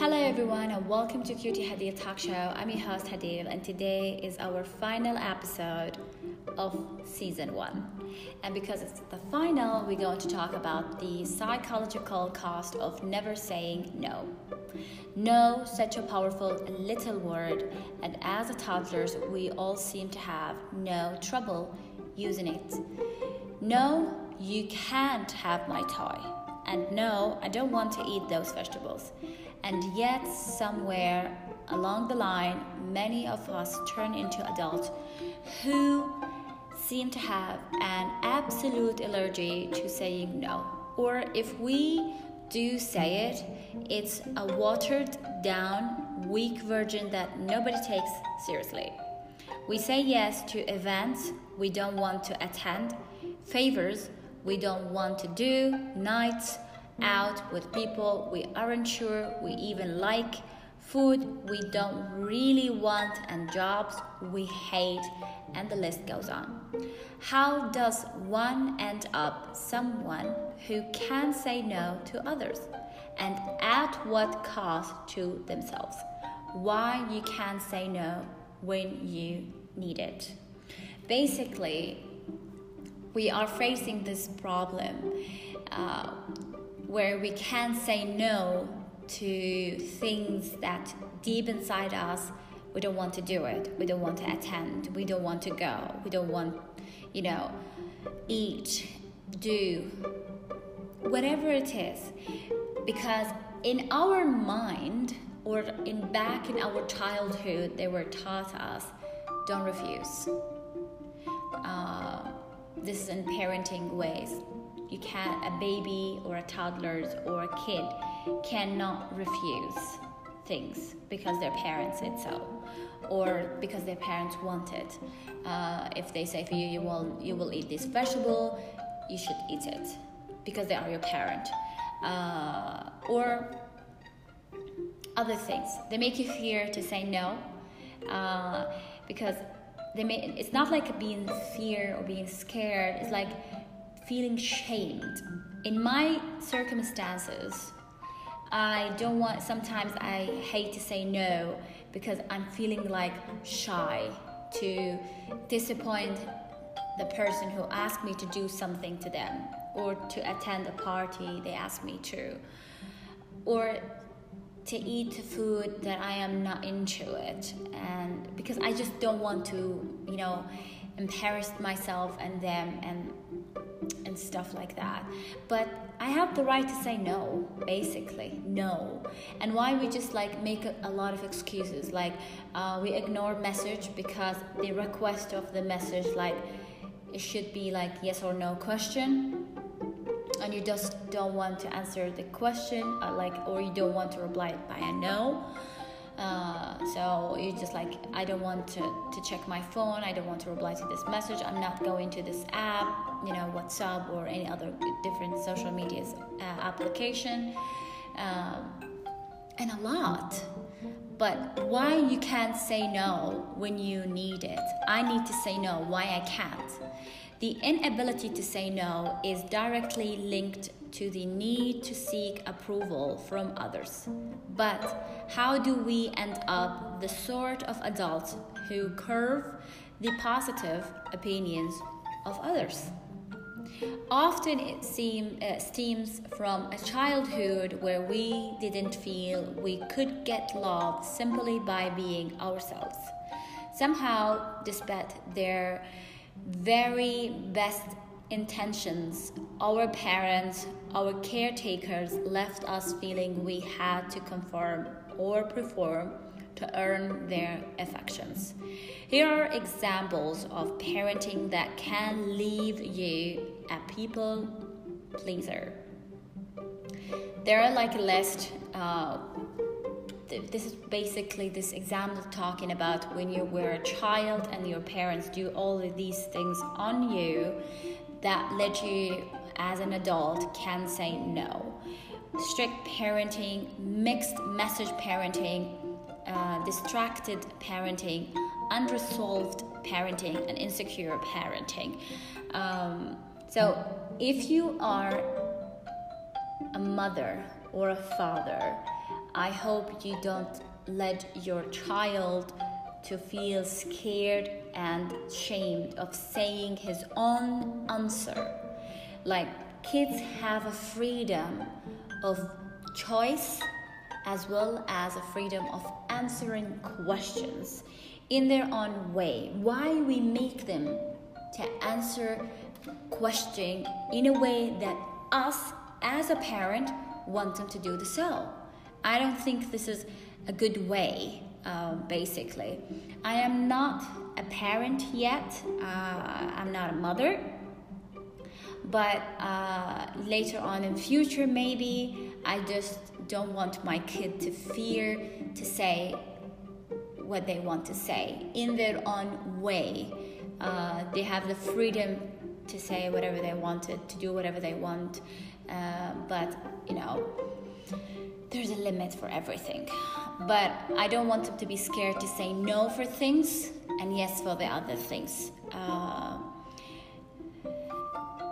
Hello, everyone, and welcome to Cutie Hadil Talk Show. I'm your host Hadil, and today is our final episode of season one. And because it's the final, we're going to talk about the psychological cost of never saying no. No, such a powerful little word, and as toddlers, we all seem to have no trouble using it. No, you can't have my toy. And no, I don't want to eat those vegetables. And yet, somewhere along the line, many of us turn into adults who seem to have an absolute allergy to saying no. Or if we do say it, it's a watered down, weak version that nobody takes seriously. We say yes to events we don't want to attend, favors we don't want to do, nights out with people we aren't sure we even like, food we don't really want, and jobs we hate, and the list goes on. How does one end up someone who can say no to others? And at what cost to themselves? Why you can't say no when you need it? Basically, we are facing this problem uh, where we can say no to things that deep inside us we don't want to do it. We don't want to attend. We don't want to go. We don't want you know eat do whatever it is. Because in our mind or in back in our childhood they were taught us don't refuse. Uh, this is in parenting ways you can't a baby or a toddler or a kid cannot refuse things because their parents said so or because their parents want it. Uh, if they say for you you will you will eat this vegetable you should eat it because they are your parent. Uh, or other things. They make you fear to say no uh, because they may, it's not like being fear or being scared. It's like feeling shamed. In my circumstances i don't want sometimes i hate to say no because i'm feeling like shy to disappoint the person who asked me to do something to them or to attend a party they asked me to or to eat food that I am not into it, and because I just don't want to, you know, embarrass myself and them and and stuff like that. But I have the right to say no, basically, no. And why we just like make a, a lot of excuses, like uh, we ignore message because the request of the message, like it should be like yes or no question and you just don't want to answer the question uh, like or you don't want to reply by a no uh, so you're just like i don't want to, to check my phone. I don't want to reply to this message. I'm not going to this app you know whatsapp or any other different social media uh, application. Um, and a lot. But why you can't say no when you need it? I need to say no. Why i can't? The inability to say no is directly linked to the need to seek approval from others. But how do we end up the sort of adults who curve the positive opinions of others? Often it seem, uh, stems from a childhood where we didn't feel we could get love simply by being ourselves. Somehow, despite their very best intentions, our parents, our caretakers left us feeling we had to conform or perform to earn their affections. Here are examples of parenting that can leave you a people pleaser. There are like a list. Uh, this is basically this example talking about when you were a child and your parents do all of these things on you that let you as an adult can say no. Strict parenting mixed message parenting uh, distracted parenting unresolved parenting and insecure parenting. Um, so if you are a mother or a father I hope you don't let your child to feel scared and shamed of saying his own answer. Like kids have a freedom of choice as well as a freedom of answering questions in their own way. Why we make them to answer question in a way that us as a parent want them to do the so. I don't think this is a good way, uh, basically. I am not a parent yet, uh, I'm not a mother, but uh, later on in future maybe I just don't want my kid to fear to say what they want to say in their own way. Uh, they have the freedom to say whatever they wanted, to do whatever they want, uh, but you know there's a limit for everything. But I don't want them to be scared to say no for things and yes for the other things. Uh,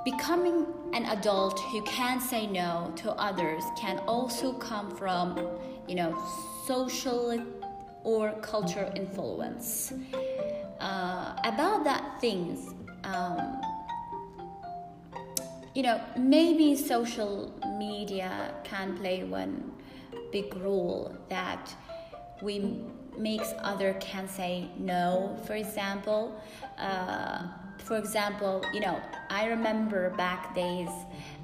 becoming an adult who can say no to others can also come from, you know, social or cultural influence. Uh, about that things, um, you know, maybe social media can play one big rule that we makes other can say no. For example uh, for example you know i remember back days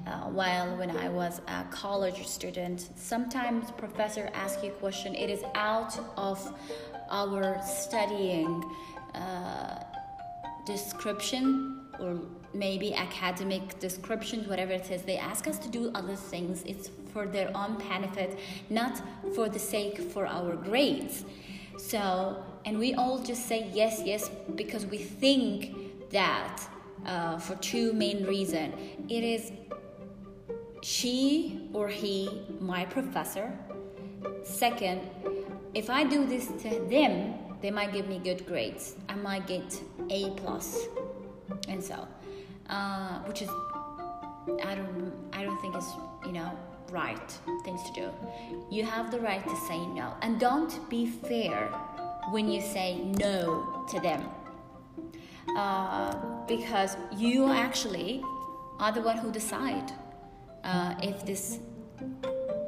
uh, while when i was a college student sometimes professor ask you question it is out of our studying uh, description or maybe academic descriptions, whatever it is. They ask us to do other things. It's for their own benefit, not for the sake for our grades. So, and we all just say yes, yes, because we think that uh, for two main reasons. It is she or he, my professor. Second, if I do this to them, they might give me good grades. I might get A plus, and so, uh, which is, I don't, I don't think is, you know, right things to do. You have the right to say no, and don't be fair when you say no to them, uh, because you actually are the one who decide uh, if this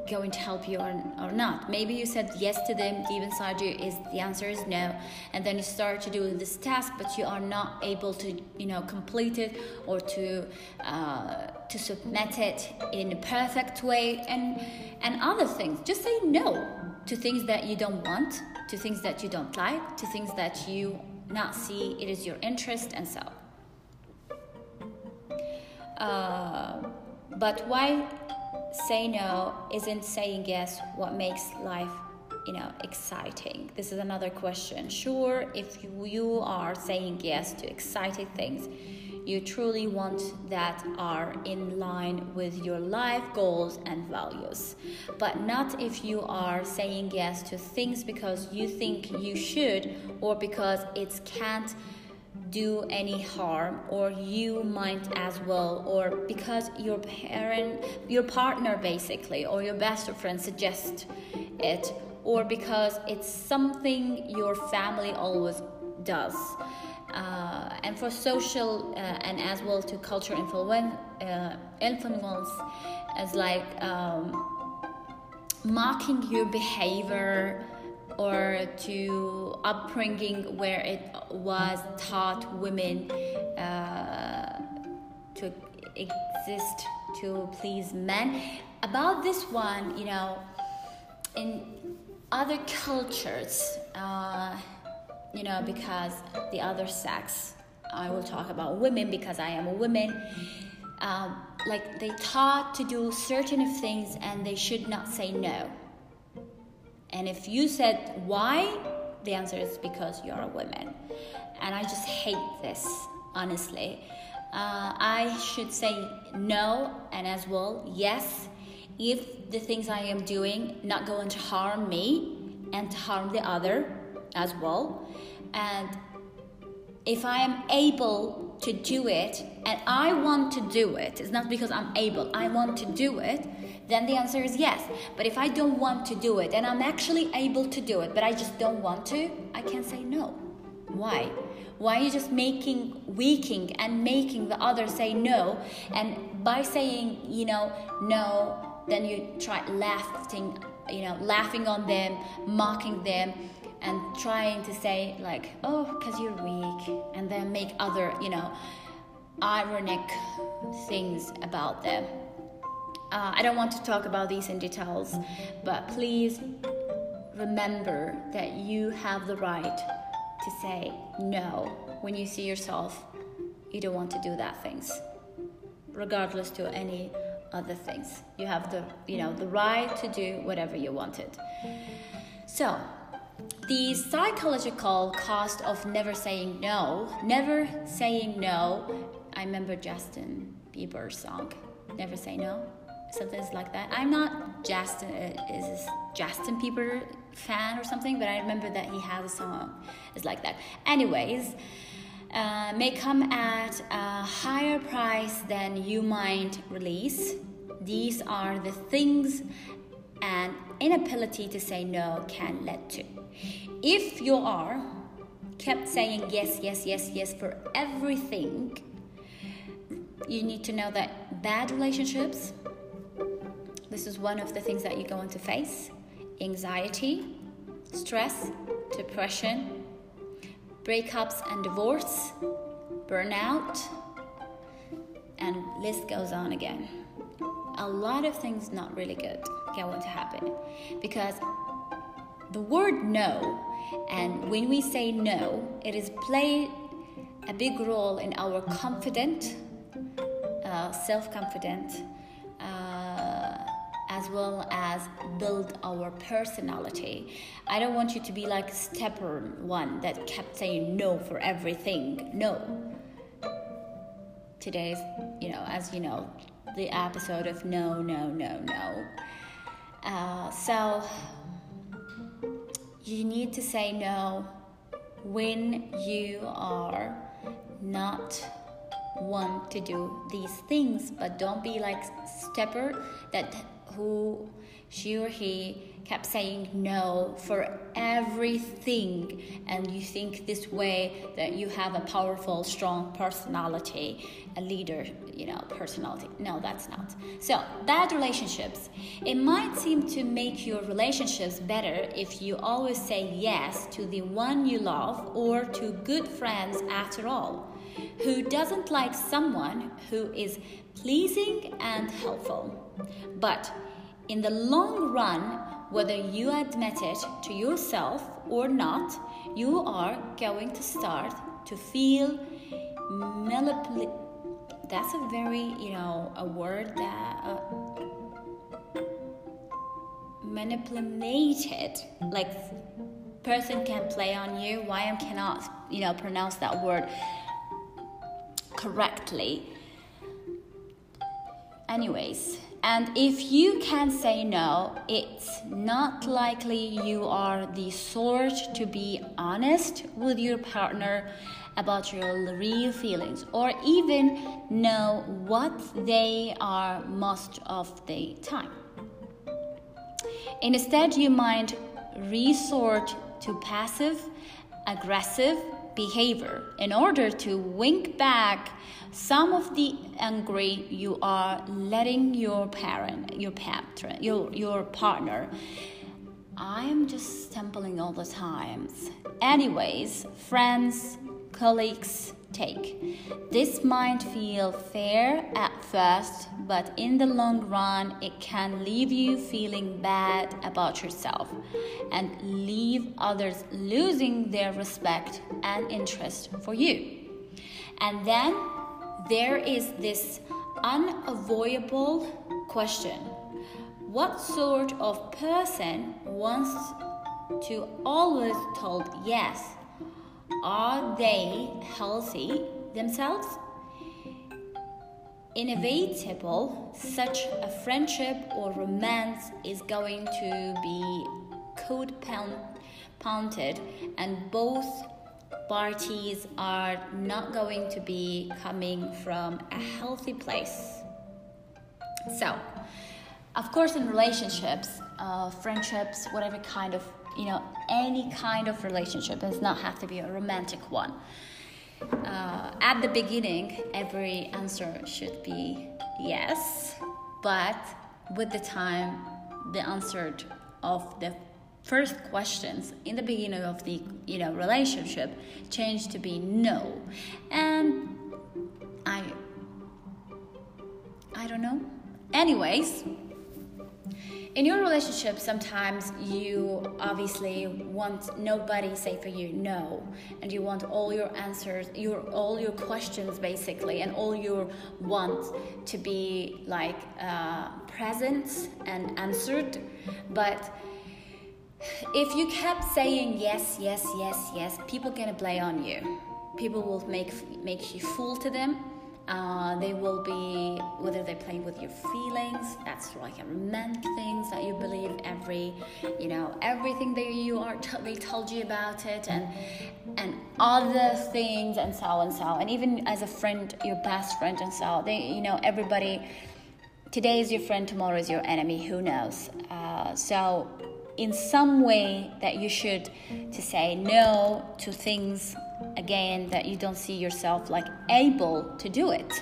going to help you or, or not. Maybe you said yes to them, deep inside you is the answer is no, and then you start to do this task, but you are not able to, you know, complete it or to uh, to submit it in a perfect way, and and other things. Just say no to things that you don't want, to things that you don't like, to things that you not see it is your interest, and so. Uh, but why say no isn't saying yes what makes life you know exciting. This is another question. Sure if you are saying yes to exciting things you truly want that are in line with your life goals and values. But not if you are saying yes to things because you think you should or because it can't do any harm or you might as well or because your parent your partner basically or your best friend suggest it or because it's something your family always does. Uh, and for social uh, and as well to culture influence uh, influence as like um, mocking your behavior or to upbringing where it was taught women uh, to exist to please men. About this one, you know, in other cultures, uh, you know, because the other sex, I will talk about women because I am a woman. Um, like they taught to do certain things and they should not say no and if you said why, the answer is because you're a woman. And I just hate this, honestly. Uh, I should say no and as well yes if the things I am doing not going to harm me and to harm the other as well. And if I am able to do it and I want to do it, it's not because I'm able, I want to do it, then the answer is yes. But if I don't want to do it and I'm actually able to do it, but I just don't want to, I can say no. Why? Why are you just making, weaking, and making the other say no? And by saying, you know, no, then you try laughing, you know, laughing on them, mocking them, and trying to say like, oh, because you're weak, and then make other, you know, ironic things about them. Uh, I don't want to talk about these in details, but please remember that you have the right to say no. When you see yourself you don't want to do that things regardless to any other things. You have the you know the right to do whatever you wanted. So the psychological cost of never saying no never saying no. I remember justin bieber's song never say no something like that i'm not justin uh, is justin bieber fan or something, but I remember that he has a song. It's like that. Anyways, uh, may come at a higher price than you might release. These are the things an inability to say no can lead to. If you are kept saying yes, yes, yes, yes for everything, you need to know that bad relationships, this is one of the things that you're going to face anxiety, stress, depression, breakups and divorce, burnout, and list goes on again. A lot of things not really good going to happen because the word no and when we say no it is play a big role in our confident uh, self-confident as well as build our personality. I don't want you to be like stepper one that kept saying no for everything. No. Today's, you know, as you know, the episode of no, no, no, no. Uh, so you need to say no when you are not want to do these things but don't be like stepper that who she or he kept saying no for everything. And you think this way that you have a powerful strong personality a leader you know personality. No that's not. So bad relationships. It might seem to make your relationships better if you always say yes to the one you love or to good friends after all who doesn't like someone who is pleasing and helpful. But in the long run, whether you admit it to yourself or not, you are going to start to feel manipulated. That's a very, you know, a word that. Uh, manipulated like person can play on you why i cannot you know pronounce that word correctly anyways and if you can say no, it's not likely you are the sort to be honest with your partner about your real feelings or even know what they are most of the time. Instead, you might resort to passive aggressive behavior. In order to wink back some of the angry you are letting your parent your patron your your partner. I'm just stumbling all the times. Anyways friends colleagues take. This might feel fair at first, but in the long run, it can leave you feeling bad about yourself and leave others losing their respect and interest for you. And then there is this unavoidable question What sort of person wants to always told yes are they healthy themselves? Inevitable, such a friendship or romance is going to be code pounded, and both parties are not going to be coming from a healthy place. So, of course, in relationships, uh, friendships, whatever kind of, you know, any kind of relationship, it does not have to be a romantic one. Uh, at the beginning, every answer should be yes, but with the time, the answer of the first questions in the beginning of the you know relationship changed to be no. And i i don't know. Anyways in your relationship sometimes you obviously want nobody say for you no and you want all your answers your all your questions basically and all your wants to be like uh, present and answered but if you kept saying yes, yes, yes, yes, people gonna play on you. People will make make you fool to them. Uh, they will be whether they're playing with your feelings. That's like a romantic things that you believe every, you know, everything that you are t- they told you about it, and and other things and so and so. And even as a friend, your best friend and so they, you know, everybody. Today is your friend, tomorrow is your enemy. Who knows? Uh, so in some way that you should to say no to things again that you don't see yourself like able to do it.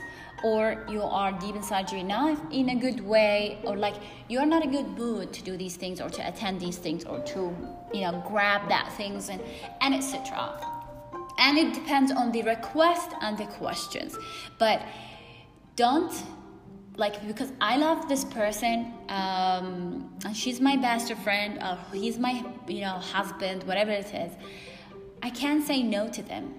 Or you are deep inside you not in a good way or like you're not a good mood to do these things or to attend these things or to you know grab that things and and etc and it depends on the request and the questions. But don't like because I love this person, um, and she's my best friend, or he's my you know husband, whatever it is. I can't say no to them.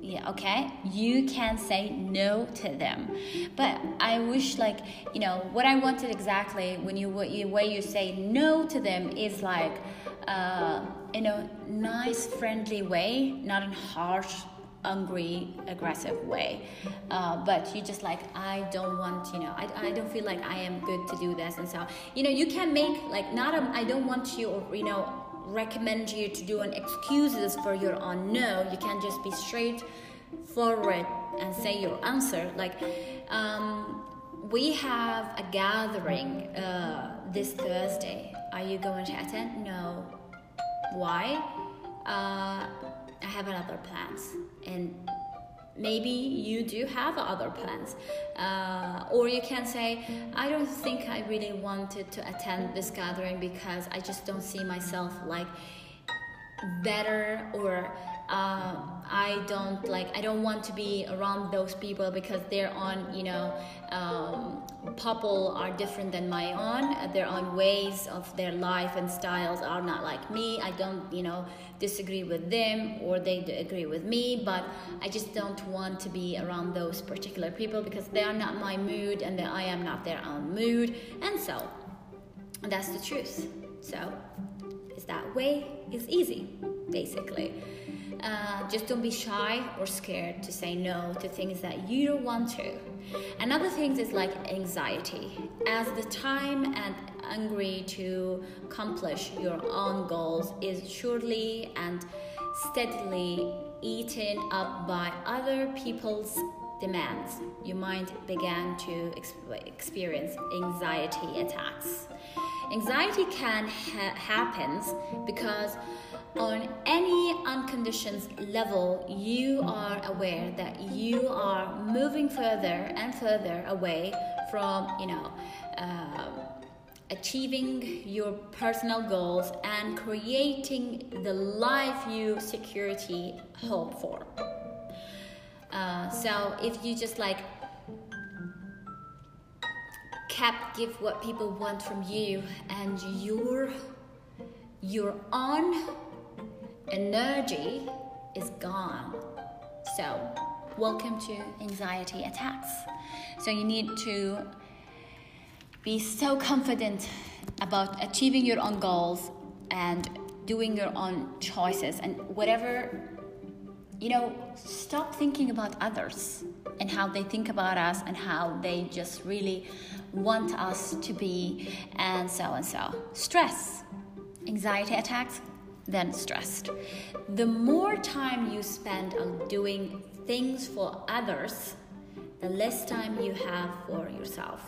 Yeah, okay. You can say no to them, but I wish like you know what I wanted exactly when you what you way you say no to them is like uh, in a nice, friendly way, not in harsh angry aggressive way uh, but you just like i don't want you know I, I don't feel like i am good to do this and so you know you can make like not i don't want you or you know recommend you to do an excuses for your own no. You can't just be straight forward and say your answer. Like um, we have a gathering uh, this thursday. Are you going to attend? No. Why? Uh, I have another plans. And maybe you do have other plans. Uh, or you can say i don't think i really wanted to attend this gathering because i just don't see myself like better or uh, I don't like I don't want to be around those people because their own you know um, people are different than my own. Their own ways of their life and styles are not like me. I don't you know disagree with them or they agree with me but I just don't want to be around those particular people because they are not my mood and I am not their own mood. And so that's the truth. So is that way. Is easy basically uh, just don't be shy or scared to say no to things that you don't want to. Another thing is like anxiety. As the time and angry to accomplish your own goals is surely and steadily eaten up by other people's demands, you might begin to experience anxiety attacks. Anxiety can ha- happen because on any unconditioned level, you are aware that you are moving further and further away from, you know, uh, achieving your personal goals and creating the life you security hope for. Uh, so if you just like kept give what people want from you and your your own energy is gone. So, welcome to anxiety attacks. So, you need to be so confident about achieving your own goals and doing your own choices and whatever you know stop thinking about others and how they think about us and how they just really want us to be and so and so stress anxiety attacks than stressed. The more time you spend on doing things for others, the less time you have for yourself.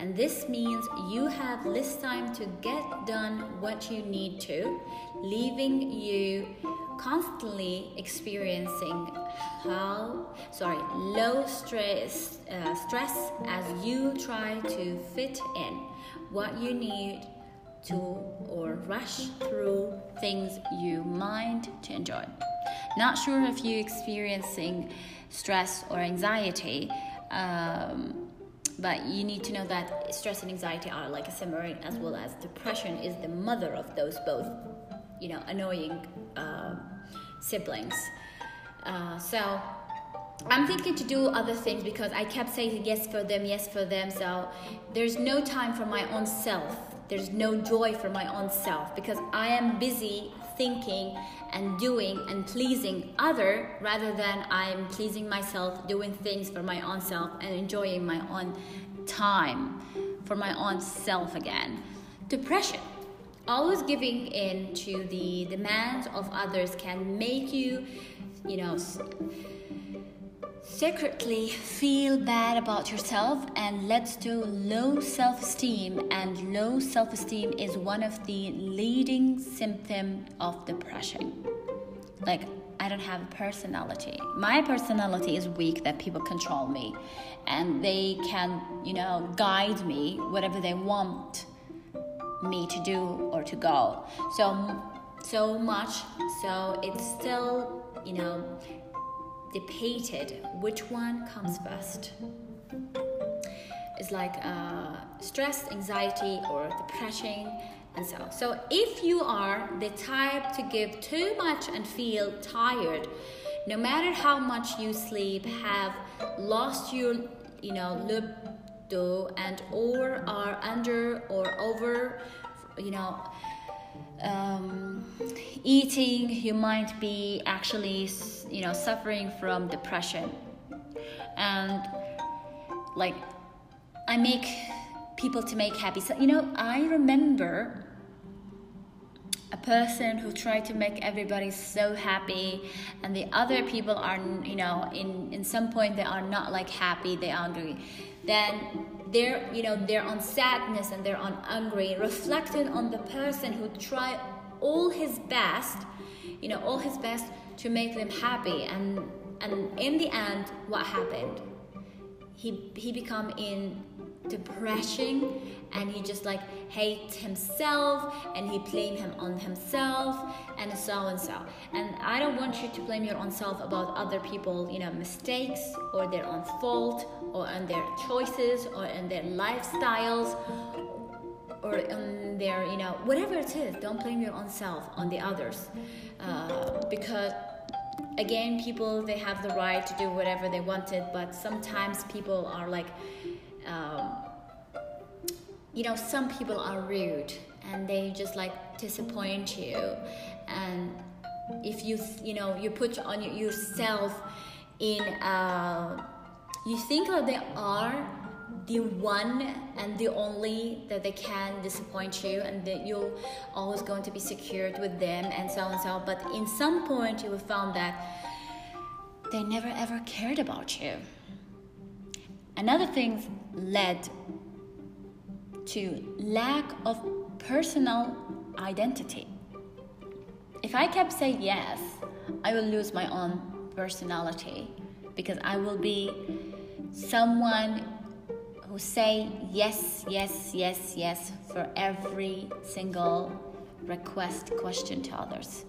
And this means you have less time to get done what you need to, leaving you constantly experiencing how sorry low stress uh, stress as you try to fit in what you need to or rush through things you mind to enjoy not sure if you're experiencing stress or anxiety um, but you need to know that stress and anxiety are like a submarine as well as depression is the mother of those both you know annoying uh, siblings uh, so I'm thinking to do other things because I kept saying yes for them, yes for them. So there's no time for my own self. There's no joy for my own self because I am busy thinking and doing and pleasing other rather than I'm pleasing myself, doing things for my own self and enjoying my own time for my own self again. Depression. Always giving in to the demands of others can make you, you know, secretly feel bad about yourself and leads to low self esteem. And low self esteem is one of the leading symptoms of depression. Like, I don't have a personality. My personality is weak that people control me and they can, you know, guide me whatever they want me to do or to go. So so much so it's still, you know, debated which one comes first. It's like uh, stress, anxiety, or depression, and so. So if you are the type to give too much and feel tired, no matter how much you sleep, have lost your, you know, libido and or are under or over, you know um, eating, you might be actually, you know, suffering from depression. And like, I make people to make happy. So, you know, I remember a person who tried to make everybody so happy and the other people are you know in in some point they are not like happy they are angry then they're you know they're on sadness and they're on angry reflecting on the person who tried all his best you know all his best to make them happy. And and in the end what happened? He he become in depression and he just like hate himself and he blame him on himself and so and so. And i don't want you to blame your own self about other people you know mistakes or their own fault or on their choices or in their lifestyles or in their you know whatever it is don't blame your own self on the others. Uh, because again people they have the right to do whatever they wanted but sometimes people are like um, you know some people are rude and they just like disappoint you. And if you you know you put on yourself in uh, you think that they are the one and the only that they can disappoint you and that you're always going to be secured with them and so on and so on. but in some point you will found that they never ever cared about you another thing led to lack of personal identity if i kept saying yes i will lose my own personality because i will be someone who say yes, yes, yes, yes for every single request, question to others.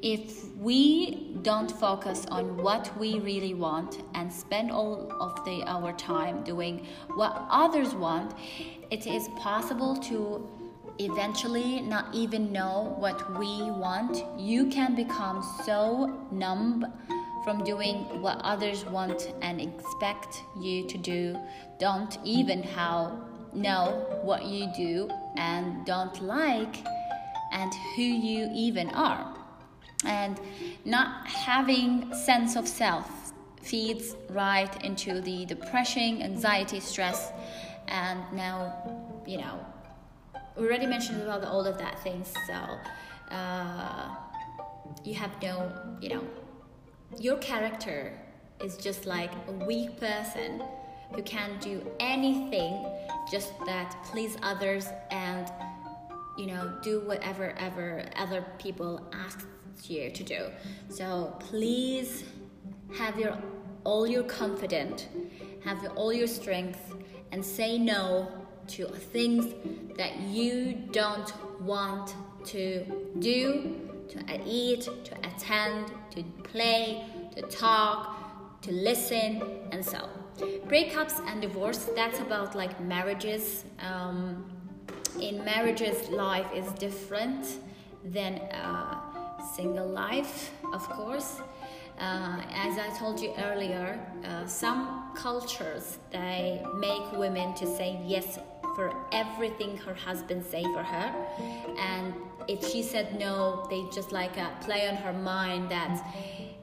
If we don't focus on what we really want and spend all of the our time doing what others want, it is possible to eventually not even know what we want. You can become so numb from doing what others want and expect you to do. Don't even how know what you do and don't like and who you even are. And not having sense of self feeds right into the depression, anxiety, stress, and now, you know, we already mentioned about all of that things. So, uh, you have no, you know, your character is just like a weak person who can't do anything just that please others and you know do whatever ever other people ask you to do. So please have your all your confidence have all your strength and say no to things that you don't want to do to eat to attend to play to talk to listen and so. Breakups and divorce that's about like marriages. Um, in marriages life is different than uh, single life of course. Uh, as i told you earlier uh, some cultures they make women to say yes for everything her husband say for her. And if she said no they just like uh, play on her mind that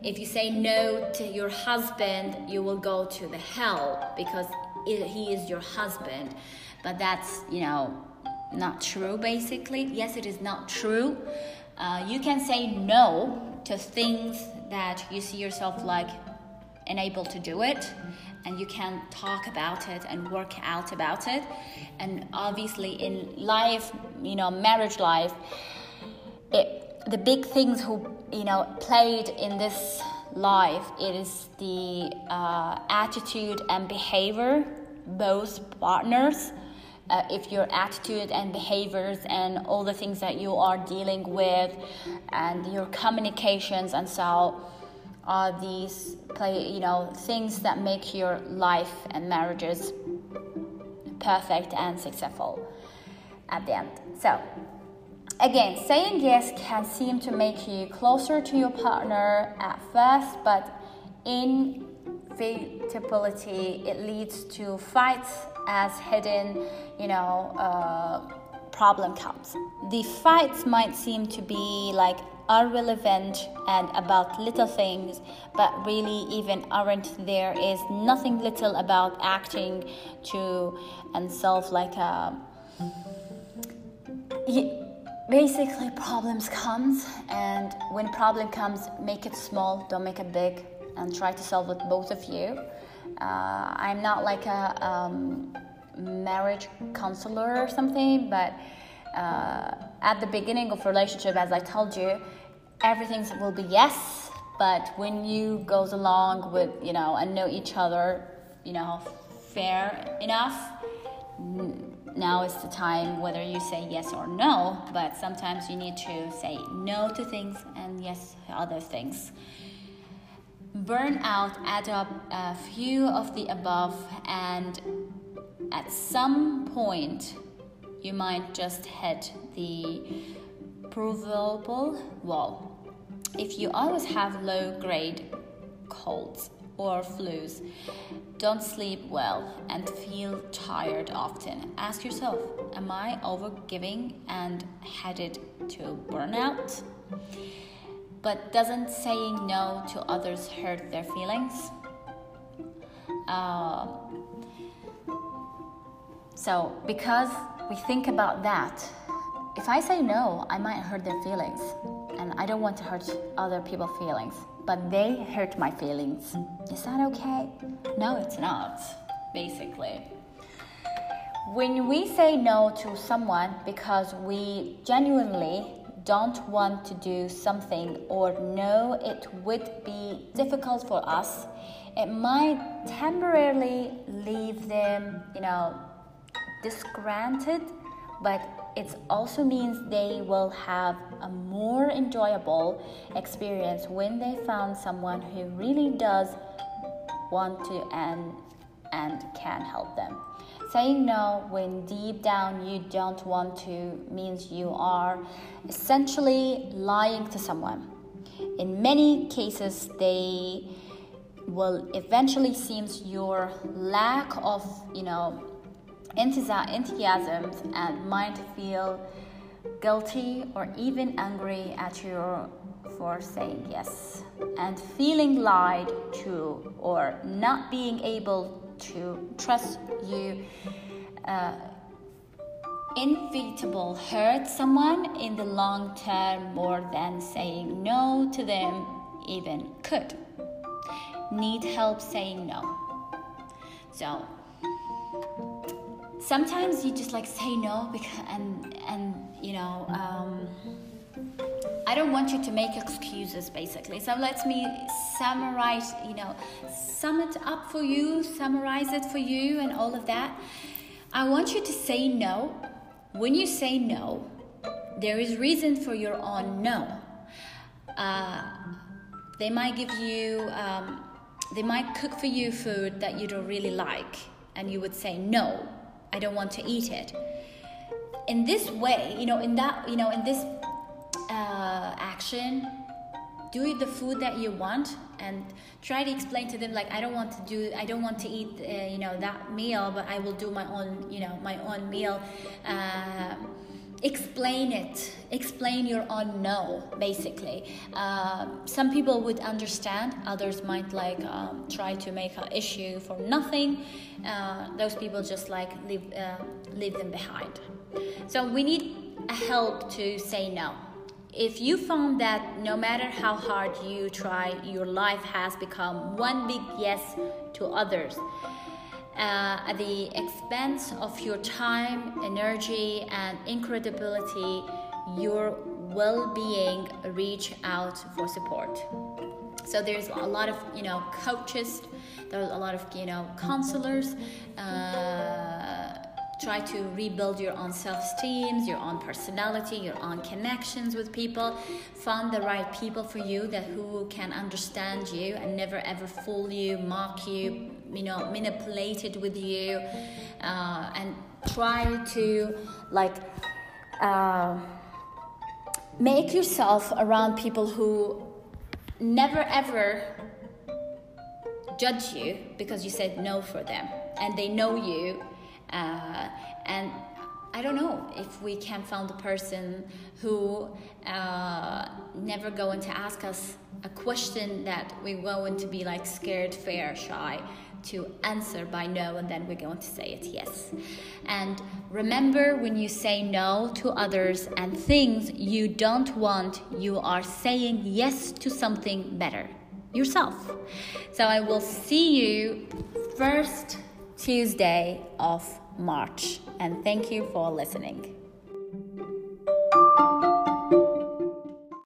if you say no to your husband, you will go to the hell because it, he is your husband. But that's, you know, not true basically. Yes, it is not true. Uh, you can say no to things that you see yourself like unable to do it and you can talk about it and work out about it. And obviously in life you know marriage life it the big things who you know played in this life it is the uh, attitude and behavior both partners. Uh, if your attitude and behaviors and all the things that you are dealing with and your communications and so are these play you know things that make your life and marriages perfect and successful at the end so Again, saying yes can seem to make you closer to your partner at first, but inevitability it leads to fights as hidden, you know, uh, problem comes. The fights might seem to be like irrelevant and about little things, but really even aren't. There is nothing little about acting to and self like a. Uh, basically problems comes and when problem comes make it small don't make it big and try to solve it both of you uh, i'm not like a um, marriage counselor or something but uh, at the beginning of relationship as i told you everything will be yes but when you goes along with you know and know each other you know fair enough now is the time whether you say yes or no, but sometimes you need to say no to things and yes to other things. Burnout add up a few of the above, and at some point, you might just hit the provable wall. If you always have low grade colds or flus, don't sleep well, and feel tired often, ask yourself Am I overgiving and headed to burnout? But doesn't saying no to others hurt their feelings? Uh, so, because we think about that, if I say no, I might hurt their feelings, and I don't want to hurt other people's feelings but they hurt my feelings. Is that okay? No, it's not, basically. When we say no to someone because we genuinely don't want to do something or know it would be difficult for us, it might temporarily leave them, you know, disgranted, but it also means they will have a more enjoyable experience when they found someone who really does want to and and can help them. Saying no when deep down you don't want to means you are essentially lying to someone. In many cases, they will eventually seems your lack of, you know, enthusiasms and might feel guilty or even angry at you for saying yes and feeling lied to or not being able to trust you uh, inevitable hurt someone in the long term more than saying no to them even could. Need help saying no. So sometimes you just like say no because and and you know um, I don't want you to make excuses basically. So let me summarize, you know, sum it up for you, summarize it for you, and all of that. I want you to say no. When you say no, there is reason for your own no. Uh, they might give you, um, they might cook for you food that you don't really like, and you would say no, I don't want to eat it. In this way, you know, in that, you know, in this uh, action do the food that you want and try to explain to them like i don't want to do i don't want to eat uh, you know that meal but i will do my own you know my own meal uh, explain it. Explain your own no basically. Uh, some people would understand others might like um, try to make an issue for nothing. Uh, those people just like leave uh, leave them behind. So we need a help to say no. If you found that no matter how hard you try, your life has become one big yes to others, uh, at the expense of your time, energy, and incredibility, your well-being, reach out for support. So there's a lot of you know coaches, there's a lot of you know counselors. Uh, try to rebuild your own self-esteem your own personality your own connections with people. Find the right people for you that who can understand you and never ever fool you mock you you know manipulate it with you. Uh, and try to like uh, make yourself around people who never ever judge you because you said no for them. And they know you uh, and I don't know if we can find a person who uh, never going to ask us a question that we're going to be like scared, fair, shy to answer by no, and then we're going to say it yes. And remember, when you say no to others and things you don't want, you are saying yes to something better yourself. So I will see you first Tuesday of March. And thank you for listening.